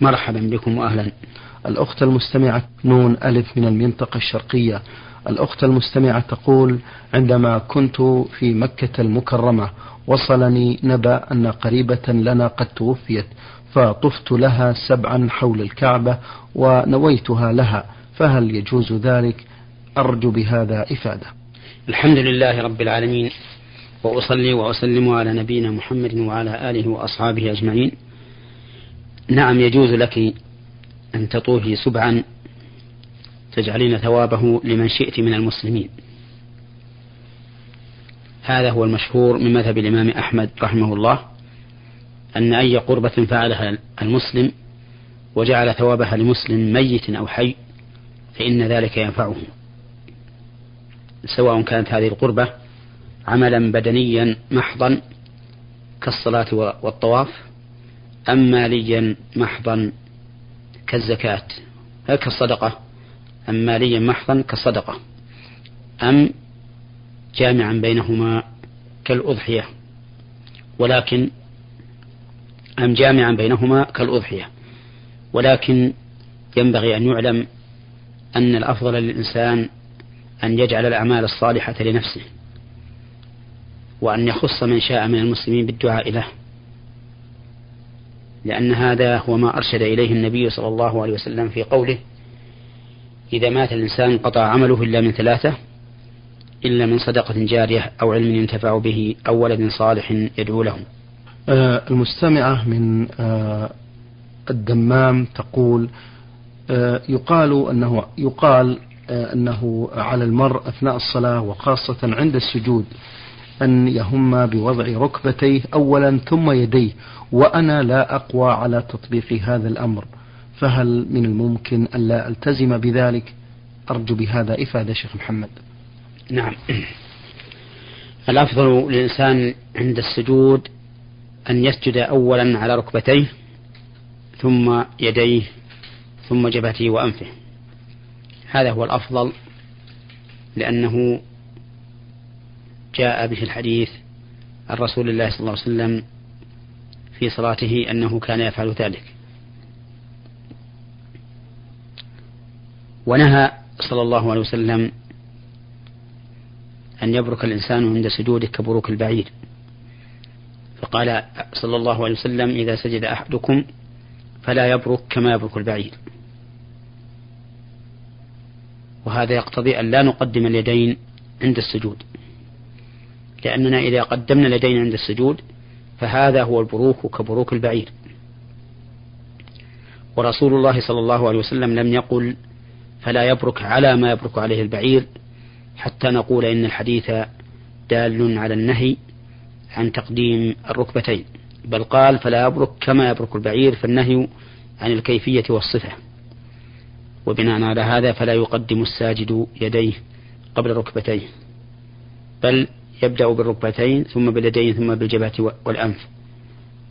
مرحبا بكم وأهلا. الأخت المستمعة نون ألف من المنطقة الشرقية. الأخت المستمعة تقول عندما كنت في مكة المكرمة وصلني نبأ أن قريبة لنا قد توفيت فطفت لها سبعا حول الكعبة ونويتها لها فهل يجوز ذلك؟ أرجو بهذا إفادة. الحمد لله رب العالمين وأصلي وأسلم على نبينا محمد وعلى آله وأصحابه أجمعين. نعم يجوز لك أن تطوفي سبعا تجعلين ثوابه لمن شئت من المسلمين. هذا هو المشهور من مذهب الإمام أحمد رحمه الله أن أي قربة فعلها المسلم وجعل ثوابها لمسلم ميت أو حي فإن ذلك ينفعه. سواء كانت هذه القربة عملا بدنيا محضا كالصلاة والطواف أم ماليا محضا كالزكاة كالصدقة. أم ماليا محضا كالصدقة. أم جامعا بينهما كالأضحية. ولكن أم جامعا بينهما كالأضحية. ولكن ينبغي أن يعلم أن الأفضل للإنسان أن يجعل الأعمال الصالحة لنفسه وأن يخص من شاء من المسلمين بالدعاء له. لأن هذا هو ما أرشد إليه النبي صلى الله عليه وسلم في قوله إذا مات الإنسان قطع عمله إلا من ثلاثة إلا من صدقة جارية أو علم ينتفع به أو ولد صالح يدعو له. آه المستمعة من آه الدمام تقول آه يقال أنه يقال آه، أنه على المرء أثناء الصلاة وخاصة عند السجود. أن يهم بوضع ركبتيه أولا ثم يديه وأنا لا أقوى على تطبيق هذا الأمر. فهل من الممكن ألا ألتزم بذلك؟ أرجو بهذا إفادة شيخ محمد. نعم. الأفضل للإنسان عند السجود أن يسجد أولا على ركبتيه ثم يديه ثم جبهته وأنفه. هذا هو الأفضل لأنه جاء به الحديث عن رسول الله صلى الله عليه وسلم في صلاته أنه كان يفعل ذلك. ونهى صلى الله عليه وسلم أن يبرك الإنسان عند سجوده كبروك البعير. فقال صلى الله عليه وسلم إذا سجد أحدكم فلا يبرك كما يبرك البعير. وهذا يقتضي أن لا نقدم اليدين عند السجود. لأننا إذا قدمنا اليدين عند السجود فهذا هو البروك كبروك البعير. ورسول الله صلى الله عليه وسلم لم يقل فلا يبرك على ما يبرك عليه البعير حتى نقول إن الحديث دال على النهي عن تقديم الركبتين. بل قال فلا يبرك كما يبرك البعير فالنهي عن الكيفية والصفة. وبناء على هذا فلا يقدم الساجد يديه قبل ركبتيه. بل يبدأ بالركبتين ثم باليدين ثم بالجبهة والأنف.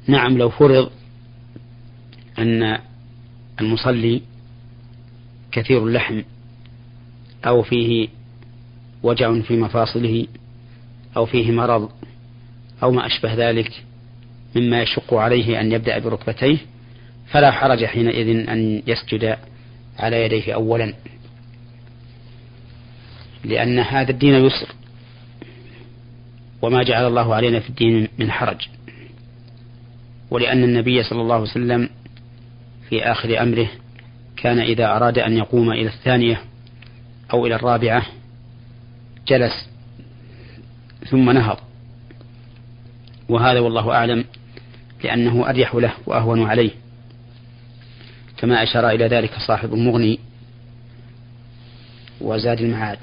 نعم لو فرض أن المصلي كثير اللحم أو فيه وجع في مفاصله أو فيه مرض أو ما أشبه ذلك مما يشق عليه أن يبدأ بركبتيه فلا حرج حينئذ أن يسجد على يديه أولا. لأن هذا الدين يسر. وما جعل الله علينا في الدين من حرج. ولأن النبي صلى الله عليه وسلم في آخر أمره كان إذا أراد أن يقوم إلى الثانية أو إلى الرابعة جلس ثم نهض. وهذا والله أعلم لأنه أريح له وأهون عليه. كما أشار إلى ذلك صاحب المغني وزاد المعاد.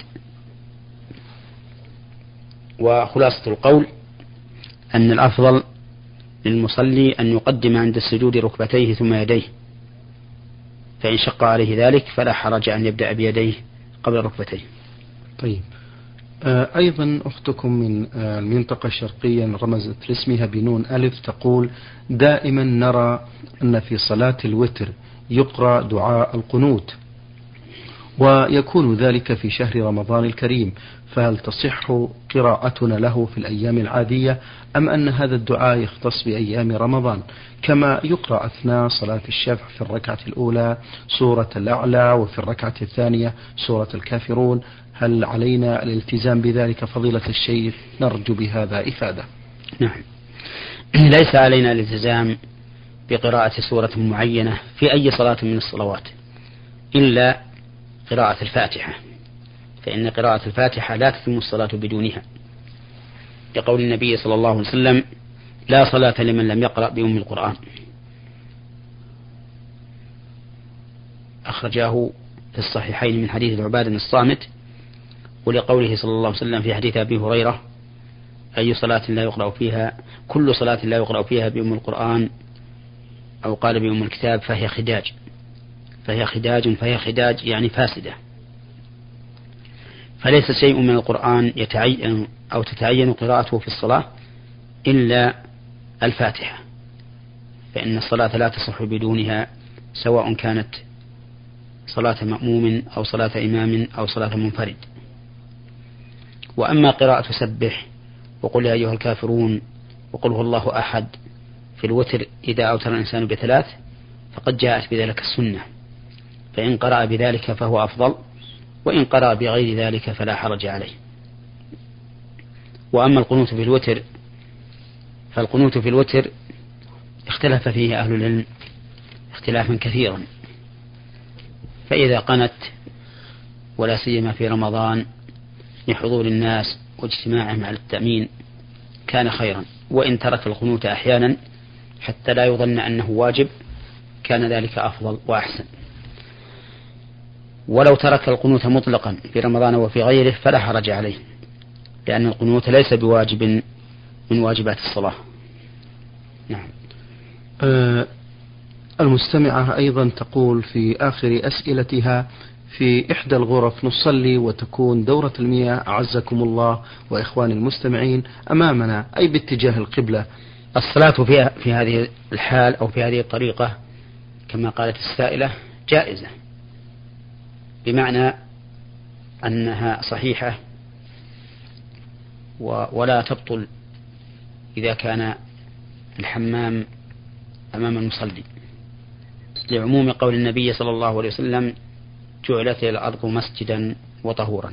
وخلاصة القول أن الأفضل للمصلي أن يقدم عند السجود ركبتيه ثم يديه فإن شق عليه ذلك فلا حرج أن يبدأ بيديه قبل ركبتيه. طيب. آه، أيضا أختكم من آه، المنطقة الشرقية رمزت لاسمها بنون ألف تقول دائما نرى أن في صلاة الوتر يقرأ دعاء القنوت ويكون ذلك في شهر رمضان الكريم فهل تصح قراءتنا له في الأيام العادية أم أن هذا الدعاء يختص بأيام رمضان؟ كما يقرأ أثناء صلاة الشفع في الركعة الأولى سورة الأعلى وفي الركعة الثانية سورة الكافرون. هل علينا الالتزام بذلك فضيلة الشيخ؟ نرجو بهذا إفادة. نعم. ليس علينا الالتزام بقراءة سورة معينة في أي صلاة من الصلوات إلا قراءة الفاتحة. فإن قراءة الفاتحة لا تتم الصلاة بدونها. لقول النبي صلى الله عليه وسلم لا صلاة لمن لم يقرأ بأم القرآن. أخرجاه في الصحيحين من حديث العباد الصامت ولقوله صلى الله عليه وسلم في حديث أبي هريرة أي صلاة لا يقرأ فيها كل صلاة لا يقرأ فيها بأم القرآن أو قال بأم الكتاب فهي خداج. فهي خداج فهي خداج يعني فاسدة. فليس شيء من القرآن يتعين أو تتعين قراءته في الصلاة إلا الفاتحة فإن الصلاة لا تصح بدونها سواء كانت صلاة مأموم أو صلاة إمام أو صلاة منفرد. وأما قراءة سبح وقل يا أيها الكافرون وقل هو الله أحد في الوتر إذا أوتر الإنسان بثلاث فقد جاءت بذلك السنة فإن قرأ بذلك فهو أفضل. وإن قرأ بغير ذلك فلا حرج عليه. وأما القنوت في الوتر فالقنوت في الوتر اختلف فيه أهل العلم اختلافا كثيرا. فإذا قنت ولا سيما في رمضان لحضور الناس واجتماعهم على التأمين كان خيرا. وإن ترك القنوت أحيانا حتى لا يظن أنه واجب كان ذلك أفضل وأحسن. ولو ترك القنوت مطلقا في رمضان وفي غيره فلا حرج عليه لأن القنوت ليس بواجب من واجبات الصلاة. نعم. أه المستمعة أيضا تقول في آخر أسئلتها في إحدى الغرف نصلي وتكون دورة المياه أعزكم الله وإخواني المستمعين أمامنا أي باتجاه القبلة؟ الصلاة في, في هذه الحال أو في هذه الطريقة كما قالت السائلة جائزة. بمعنى أنها صحيحة ولا تبطل إذا كان الحمام أمام المصلي. لعموم قول النبي صلى الله عليه وسلم جعلت الأرض مسجدا وطهورا.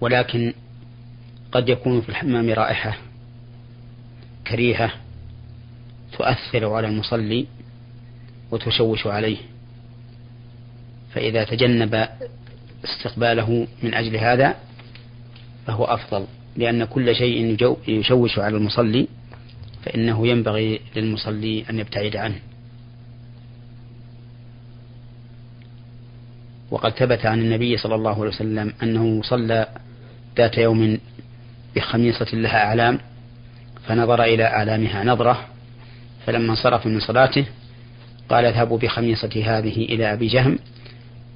ولكن قد يكون في الحمام رائحة كريهة تؤثر على المصلي وتشوش عليه. فإذا تجنب استقباله من أجل هذا فهو أفضل لأن كل شيء يشوش على المصلي فإنه ينبغي للمصلي أن يبتعد عنه. وقد ثبت عن النبي صلى الله عليه وسلم أنه صلى ذات يوم بخميصة لها أعلام فنظر إلى أعلامها نظرة فلما انصرف من صلاته قال اذهبوا بخميصتي هذه إلى أبي جهم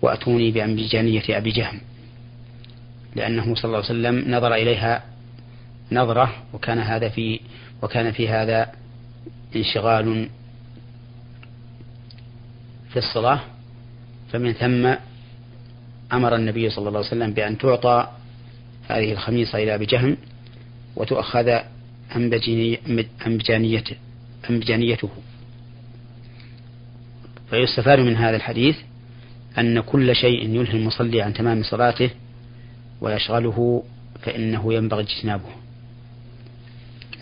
وأتوني بأنبجانية أبي جهم لأنه صلى الله عليه وسلم نظر إليها نظرة وكان هذا في وكان في هذا انشغال في الصلاة فمن ثم أمر النبي صلى الله عليه وسلم بأن تعطى هذه الخميصة إلى أبي جهم وتؤخذ أنبجانيته. فيستفاد من هذا الحديث أن كل شيء يلهي المصلي عن تمام صلاته ويشغله فإنه ينبغي اجتنابه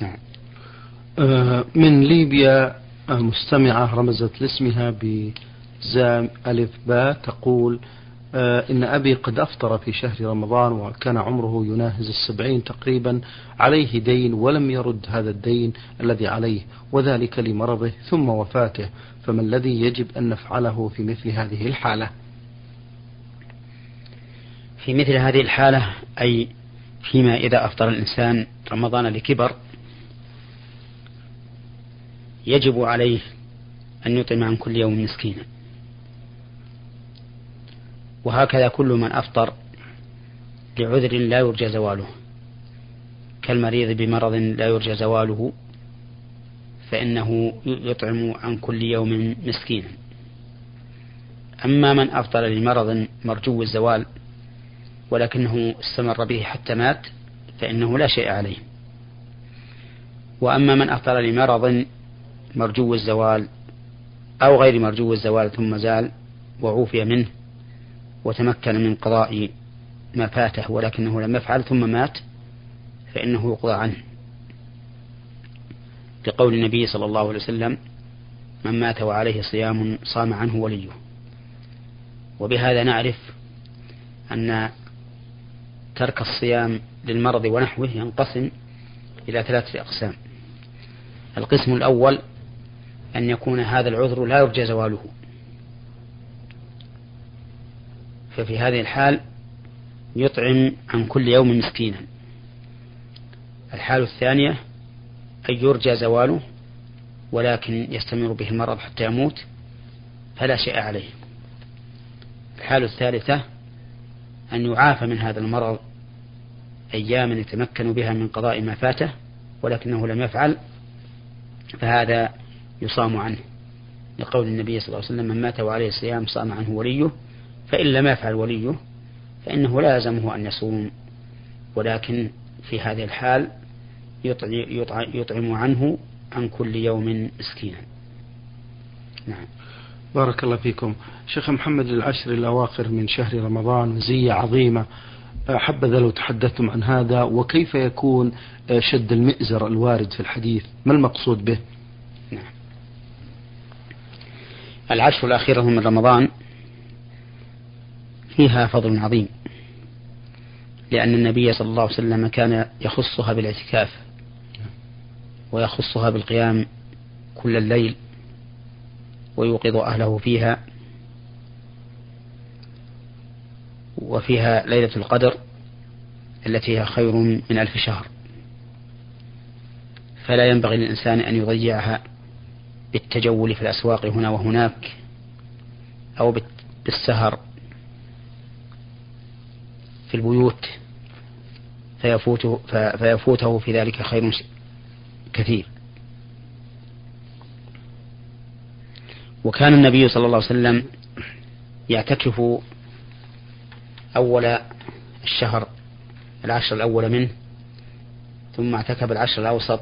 نعم. آه، من ليبيا مستمعة رمزت لاسمها بزام ألف باء تقول إن أبي قد أفطر في شهر رمضان وكان عمره يناهز السبعين تقريبا عليه دين ولم يرد هذا الدين الذي عليه وذلك لمرضه ثم وفاته فما الذي يجب أن نفعله في مثل هذه الحالة؟ في مثل هذه الحالة أي فيما إذا أفطر الإنسان رمضان لكبر يجب عليه أن يطعم عن كل يوم مسكينا. وهكذا كل من أفطر لعذر لا يرجى زواله. كالمريض بمرض لا يرجى زواله فإنه يطعم عن كل يوم مسكينا. أما من أفطر لمرض مرجو الزوال ولكنه استمر به حتى مات فإنه لا شيء عليه. وأما من أفطر لمرض مرجو الزوال أو غير مرجو الزوال ثم زال وعوفي منه وتمكن من قضاء ما فاته ولكنه لم يفعل ثم مات فإنه يقضى عنه. لقول النبي صلى الله عليه وسلم من مات وعليه صيام صام عنه وليه. وبهذا نعرف أن ترك الصيام للمرض ونحوه ينقسم إلى ثلاثة أقسام. القسم الأول أن يكون هذا العذر لا يرجى زواله. ففي هذه الحال يطعم عن كل يوم مسكينا. الحال الثانية أن يرجى زواله ولكن يستمر به المرض حتى يموت فلا شيء عليه. الحال الثالثة أن يعافى من هذا المرض أياما يتمكن بها من قضاء ما فاته ولكنه لم يفعل فهذا يصام عنه. لقول النبي صلى الله عليه وسلم من مات وعليه صيام صام عنه وليه. فإن لم يفعل وليه فإنه لا يلزمه أن يصوم. ولكن في هذه الحال يطعم عنه عن كل يوم مسكينا. نعم. بارك الله فيكم. شيخ محمد العشر الأواخر من شهر رمضان مزية عظيمة. حبذا لو تحدثتم عن هذا وكيف يكون شد المئزر الوارد في الحديث؟ ما المقصود به؟ نعم. العشر الأخيرة من رمضان فيها فضل عظيم. لأن النبي صلى الله عليه وسلم كان يخصها بالإعتكاف ويخصها بالقيام كل الليل ويوقظ أهله فيها وفيها ليلة القدر التي هي خير من ألف شهر. فلا ينبغي للإنسان أن يضيعها بالتجول في الأسواق هنا وهناك أو بالسهر في البيوت فيفوته, فيفوته في ذلك خير كثير. وكان النبي صلى الله عليه وسلم يعتكف أول الشهر العشر الأول منه ثم اعتكف العشر الأوسط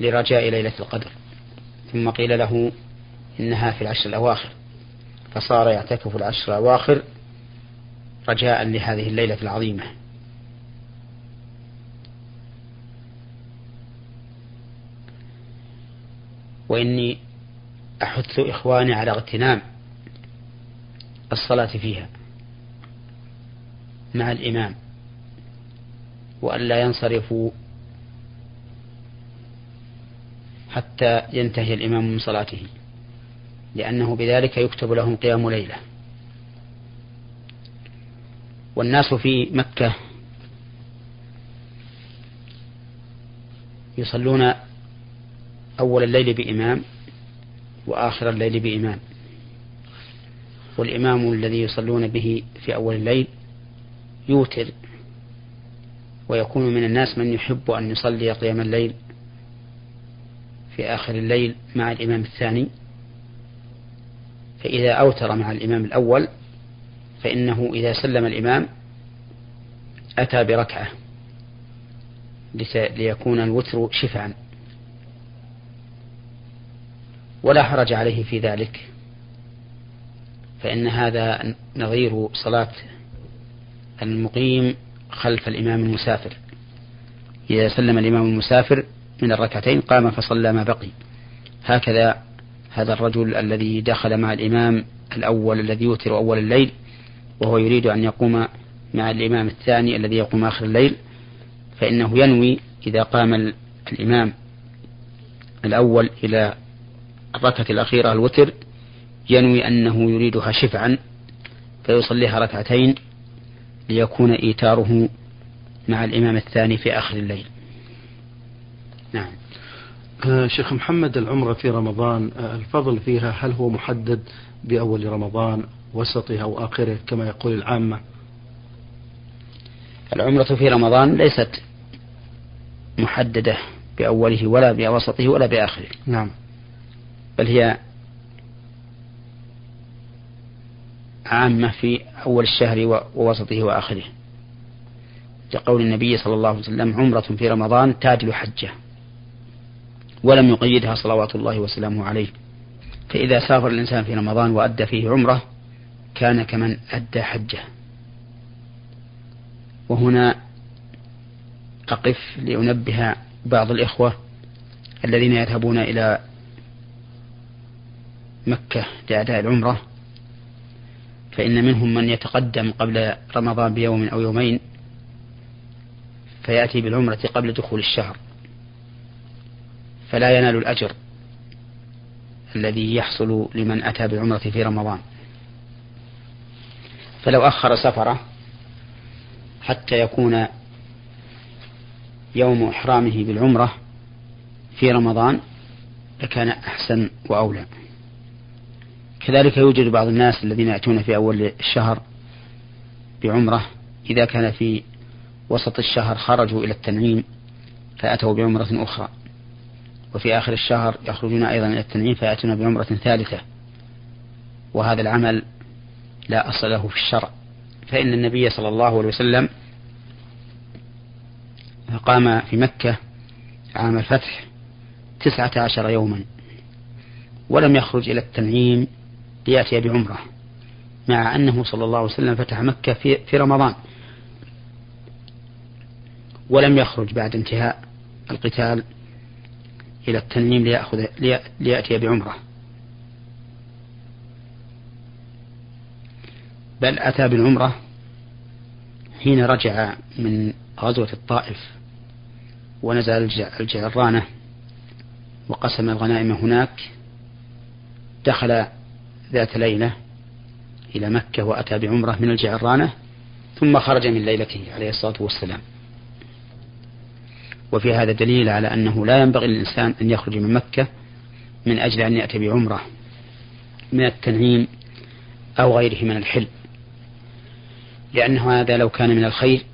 لرجاء ليلة القدر ثم قيل له إنها في العشر الأواخر فصار يعتكف العشر الأواخر رجاء لهذه الليلة العظيمة. وإني أحث إخواني على اغتنام الصلاة فيها مع الإمام وألا ينصرفوا حتى ينتهي الإمام من صلاته لأنه بذلك يكتب لهم قيام ليلة. والناس في مكة يصلون أول الليل بإمام وآخر الليل بإمام. والإمام الذي يصلون به في أول الليل يوتر ويكون من الناس من يحب أن يصلي قيام الليل في آخر الليل مع الإمام الثاني. فإذا أوتر مع الإمام الأول فإنه إذا سلم الإمام أتى بركعة ليكون الوتر شفعا ولا حرج عليه في ذلك. فإن هذا نظير صلاة المقيم خلف الإمام المسافر. إذا سلم الإمام المسافر من الركعتين قام فصلى ما بقي. هكذا هذا الرجل الذي دخل مع الإمام الأول الذي يوتر أول الليل وهو يريد أن يقوم مع الإمام الثاني الذي يقوم آخر الليل فإنه ينوي إذا قام الإمام الأول إلى الركعة الأخيرة الوتر ينوي أنه يريدها شفعا فيصليها ركعتين ليكون إيتاره مع الإمام الثاني في آخر الليل. نعم. آه شيخ محمد العمرة في رمضان آه الفضل فيها هل هو محدد بأول رمضان وسطه أو آخره كما يقول العامة. العمرة في رمضان ليست محددة بأوله ولا بوسطه ولا بآخره. نعم. بل هي عامة في أول الشهر ووسطه وآخره. لقول النبي صلى الله عليه وسلم عمرة في رمضان تعدل حجة ولم يقيدها صلوات الله وسلامه عليه. فإذا سافر الإنسان في رمضان وأدى فيه عمرة كان كمن أدى حجه. وهنا أقف لأنبه بعض الإخوة الذين يذهبون إلى مكة لأداء العمرة فإن منهم من يتقدم قبل رمضان بيوم أو يومين فيأتي بالعمرة قبل دخول الشهر. فلا ينال الأجر الذي يحصل لمن أتى بالعمرة في رمضان. فلو أخر سفرة حتى يكون يوم إحرامه بالعمرة في رمضان لكان أحسن وأولى. كذلك يوجد بعض الناس الذين يأتون في أول الشهر بعمرة. إذا كان في وسط الشهر خرجوا إلى التنعيم فأتوا بعمرة أخرى. وفي آخر الشهر يخرجون أيضا إلى التنعيم فيأتون بعمرة ثالثة. وهذا العمل لا أصل له في الشرع. فإن النبي صلى الله عليه وسلم قام في مكة عام الفتح تسعة عشر يوما ولم يخرج إلى التنعيم ليأتي بعمرة مع أنه صلى الله عليه وسلم فتح مكة في, في رمضان. ولم يخرج بعد انتهاء القتال إلى التنعيم ليأخذ ليأتي بعمرة. بل أتى بالعمرة حين رجع من غزوة الطائف ونزل الجعرانة وقسم الغنائم هناك دخل ذات ليلة إلى مكة وأتى بعمرة من الجعرانة ثم خرج من ليلته عليه الصلاة والسلام. وفي هذا دليل على أنه لا ينبغي للإنسان أن يخرج من مكة من أجل أن يأتي بعمرة من التنعيم أو غيره من الحل لأن هذا لو كان من الخير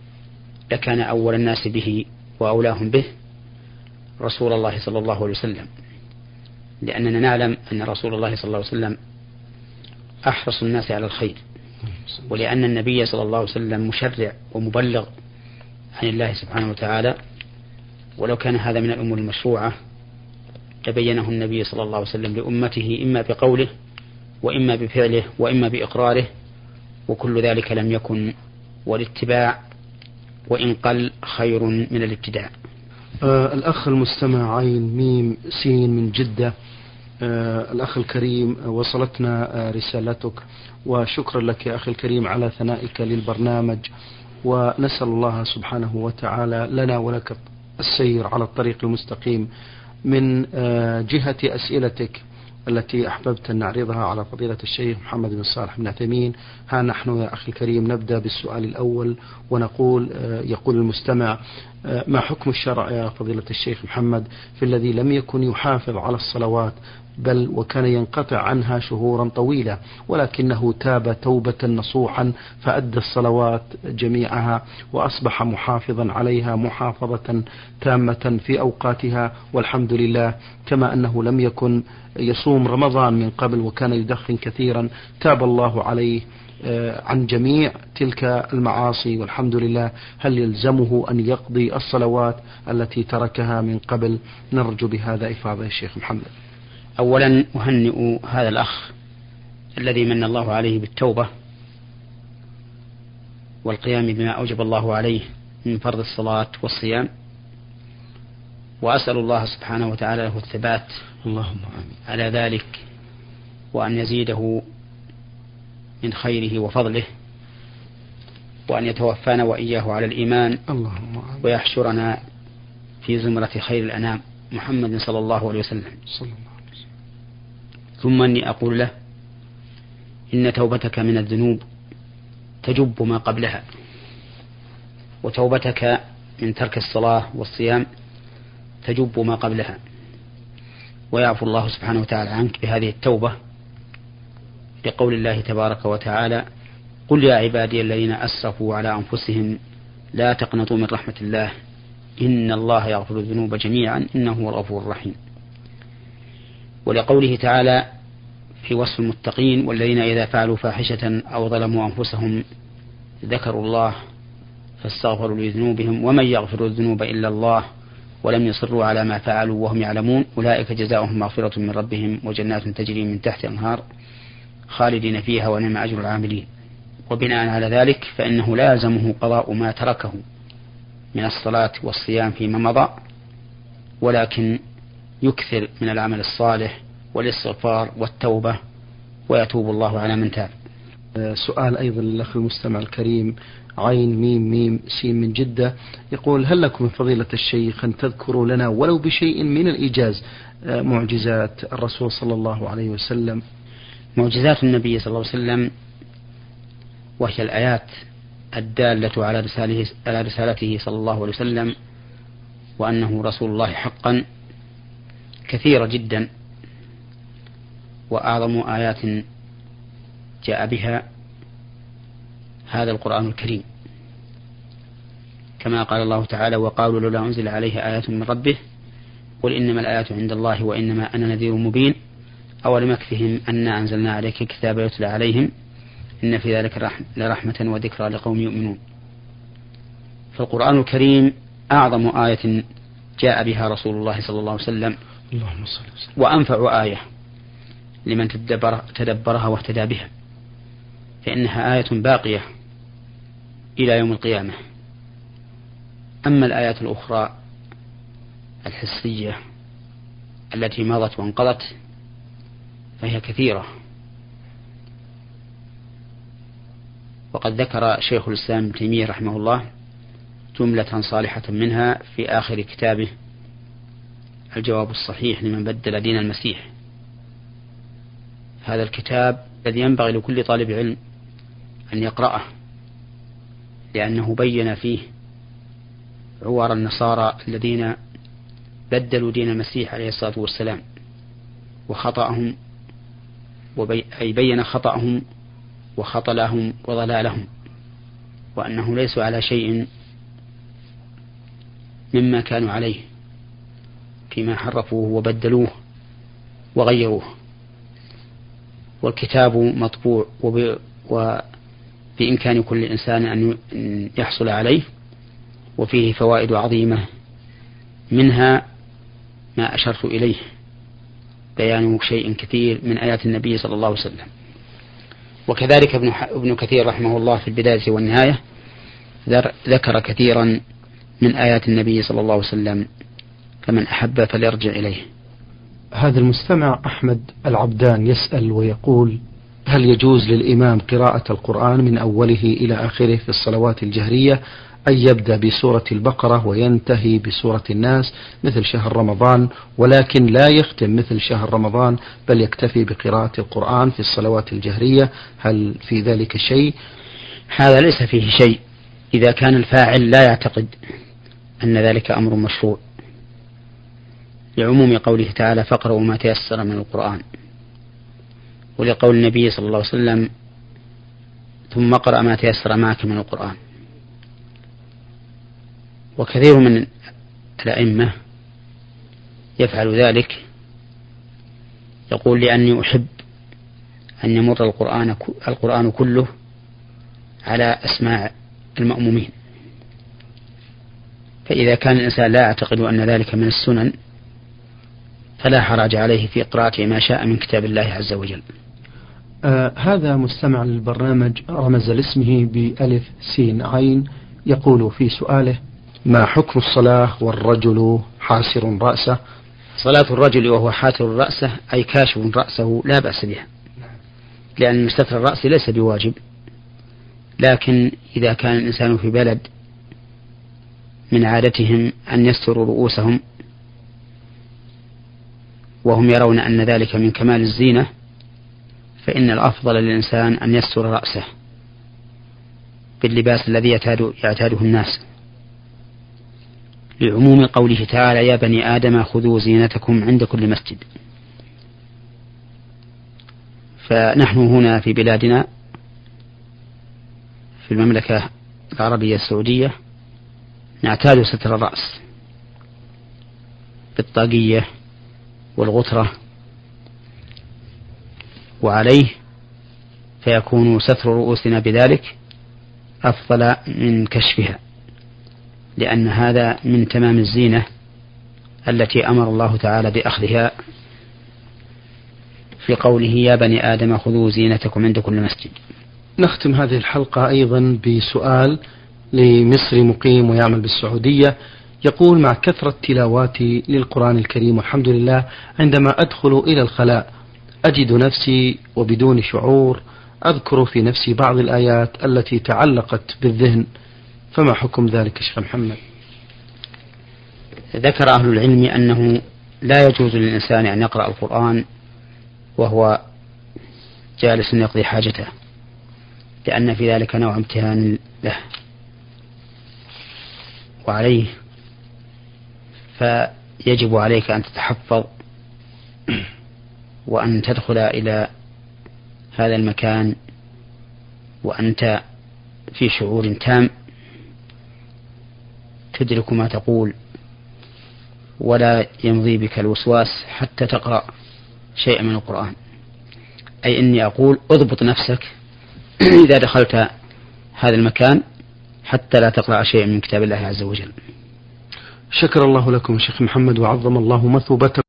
لكان أول الناس به وأولاهم به رسول الله صلى الله عليه وسلم. لأننا نعلم أن رسول الله صلى الله عليه وسلم أحرص الناس على الخير. ولأن النبي صلى الله عليه وسلم مشرع ومبلغ عن الله سبحانه وتعالى. ولو كان هذا من الأمور المشروعة تبينه النبي صلى الله عليه وسلم لأمته إما بقوله وإما بفعله وإما بإقراره. وكل ذلك لم يكن والاتباع وإن قل خير من الابتداع. آه الأخ المستمع عين ميم سين من جدة. آه الأخ الكريم وصلتنا آه رسالتك. وشكرا لك يا أخي الكريم على ثنائك للبرنامج. ونسأل الله سبحانه وتعالى لنا ولك السير على الطريق المستقيم. من آه جهة أسئلتك التي أحببت أن نعرضها على فضيلة الشيخ محمد بن صالح بن عثيمين. ها نحن يا أخي الكريم نبدأ بالسؤال الأول ونقول آه، يقول المستمع ما حكم الشرع يا فضيلة الشيخ محمد في الذي لم يكن يحافظ على الصلوات بل وكان ينقطع عنها شهورا طويلة ولكنه تاب توبة نصوحا فأدى الصلوات جميعها وأصبح محافظا عليها محافظة تامة في أوقاتها والحمد لله كما أنه لم يكن يصوم رمضان من قبل وكان يدخن كثيرا تاب الله عليه عن جميع تلك المعاصي والحمد لله هل يلزمه أن يقضي الصلوات التي تركها من قبل؟ نرجو بهذا إفاضة الشيخ محمد. أولا أهنئ هذا الأخ الذي من الله عليه بالتوبة والقيام بما أوجب الله عليه من فرض الصلاة والصيام وأسأل الله سبحانه وتعالى له الثبات اللهم آمين. على ذلك وأن يزيده من خيره وفضله وأن يتوفانا وإياه على الإيمان اللهم ويحشرنا في زمرة خير الأنام. محمد صلى الله عليه وسلم. صلى الله ثم أني أقول له إن توبتك من الذنوب تجب ما قبلها وتوبتك من ترك الصلاة والصيام تجب ما قبلها. ويعفو الله سبحانه وتعالى عنك بهذه التوبة. لقول الله تبارك وتعالى قل يا عبادي الذين أسرفوا على أنفسهم لا تقنطوا من رحمة الله إن الله يغفر الذنوب جميعا إنه هو الغفور الرحيم. ولقوله تعالى في وصف المتقين والذين إذا فعلوا فاحشة أو ظلموا أنفسهم ذكروا الله فاستغفروا لذنوبهم ومن يغفر الذنوب إلا الله ولم يصروا على ما فعلوا وهم يعلمون أولئك جزاؤهم مغفرة من ربهم وجنات تجري من تحت الأنهار. خالدين فيها ونعم أجر العاملين. وبناء على ذلك فإنه لا يلزمه قضاء ما تركه من الصلاة والصيام فيما مضى ولكن يكثر من العمل الصالح والاستغفار والتوبة ويتوب الله على من تاب. سؤال أيضا للأخ المستمع الكريم عين ميم ميم سين من جدة يقول هل لكم من فضيلة الشيخ أن تذكروا لنا ولو بشيء من الإيجاز آه، معجزات الرسول صلى الله عليه وسلم؟ معجزات النبي صلى الله عليه وسلم وهي الآيات الدالة على رسالته, على رسالته صلى الله عليه وسلم وأنه رسول الله حقا كثيرة جدا وأعظم آيات جاء بها هذا القرآن الكريم. كما قال الله تعالى وقالوا لولا أنزل عليه آيات من ربه قل إنما الآيات عند الله وإنما أنا نذير مبين أولم يكفهم أنا أنزلنا عليك الكتاب يتلى عليهم إن في ذلك لرحمة وذكرى لقوم يؤمنون. فالقرآن الكريم أعظم آية جاء بها رسول الله صلى الله عليه وسلم. اللهم صل وسلم. وأنفع آية لمن تدبر تدبرها واهتدى بها. فإنها آية باقية إلى يوم القيامة. أما الآيات الأخرى الحسية التي مضت وانقضت فهي كثيرة. وقد ذكر شيخ الإسلام ابن تيمية رحمه الله جملة صالحة منها في آخر كتابه الجواب الصحيح لمن بدل دين المسيح. هذا الكتاب الذي ينبغي لكل طالب علم أن يقرأه لأنه بين فيه عوار النصارى الذين بدلوا دين المسيح عليه الصلاة والسلام وخطأهم أي بين خطأهم وخطلهم وضلالهم وأنهم ليسوا على شيء مما كانوا عليه فيما حرفوه وبدلوه وغيروه. والكتاب مطبوع وبإمكان كل إنسان أن يحصل عليه وفيه فوائد عظيمة منها ما أشرت إليه. بيان شيء كثير من آيات النبي صلى الله عليه وسلم. وكذلك ابن, ابن كثير رحمه الله في البداية والنهاية ذكر كثيرا من آيات النبي صلى الله عليه وسلم فمن أحب فليرجع إليه. هذا المستمع أحمد العبدان يسأل ويقول هل يجوز للإمام قراءة القرآن من أوله إلى آخره في الصلوات الجهرية أن يبدأ بسورة البقرة وينتهي بسورة الناس مثل شهر رمضان ولكن لا يختم مثل شهر رمضان بل يكتفي بقراءة القرآن في الصلوات الجهرية. هل في ذلك شيء؟ هذا ليس فيه شيء. إذا كان الفاعل لا يعتقد أن ذلك أمر مشروع. لعموم قوله تعالى فاقرأوا ما تيسر من القرآن ولقول النبي صلى الله عليه وسلم ثم اقرأ ما تيسر معك من القرآن وكثير من الأئمة يفعل ذلك. يقول لأني أحب أن يمر القرآن القرآن كله على أسماع المأمومين. فإذا كان الإنسان لا يعتقد أن ذلك من السنن فلا حرج عليه في قراءة ما شاء من كتاب الله عز وجل. آه هذا مستمع للبرنامج رمز لاسمه بألف سين عين يقول في سؤاله ما حكم الصلاة والرجل حاسر رأسه؟ صلاة الرجل وهو حاسر رأسه أي كاشف رأسه لا بأس بها. لأن ستر الرأس ليس بواجب. لكن إذا كان الإنسان في بلد من عادتهم أن يستروا رؤوسهم وهم يرون أن ذلك من كمال الزينة فإن الأفضل للإنسان أن يستر رأسه باللباس الذي يعتاد يعتاده الناس. لعموم قوله تعالى يا بني آدم خذوا زينتكم عند كل مسجد. فنحن هنا في بلادنا في المملكة العربية السعودية نعتاد ستر الرأس بالطاقية والغترة وعليه فيكون ستر رؤوسنا بذلك أفضل من كشفها. لأن هذا من تمام الزينة التي أمر الله تعالى بأخذها في قوله يا بني آدم خذوا زينتكم عند كل مسجد. نختم هذه الحلقة أيضا بسؤال لمصري مقيم ويعمل بالسعودية. يقول مع كثرة تلاواتي للقرآن الكريم والحمد لله عندما أدخل إلى الخلاء أجد نفسي وبدون شعور أذكر في نفسي بعض الآيات التي تعلقت بالذهن فما حكم ذلك شيخ محمد؟ ذكر أهل العلم أنه لا يجوز للإنسان أن يقرأ القرآن وهو جالس يقضي حاجته لأن في ذلك نوع امتهان له وعليه. فيجب عليك أن تتحفظ وأن تدخل إلى هذا المكان وأنت في شعور تام. تدرك ما تقول ولا يمضي بك الوسواس حتى تقرأ شيئا من القرآن. أي إني أقول اضبط نفسك إذا دخلت هذا المكان حتى لا تقرأ شيئا من كتاب الله عز وجل. شكر الله لكم شيخ محمد وعظم الله مثوبتكم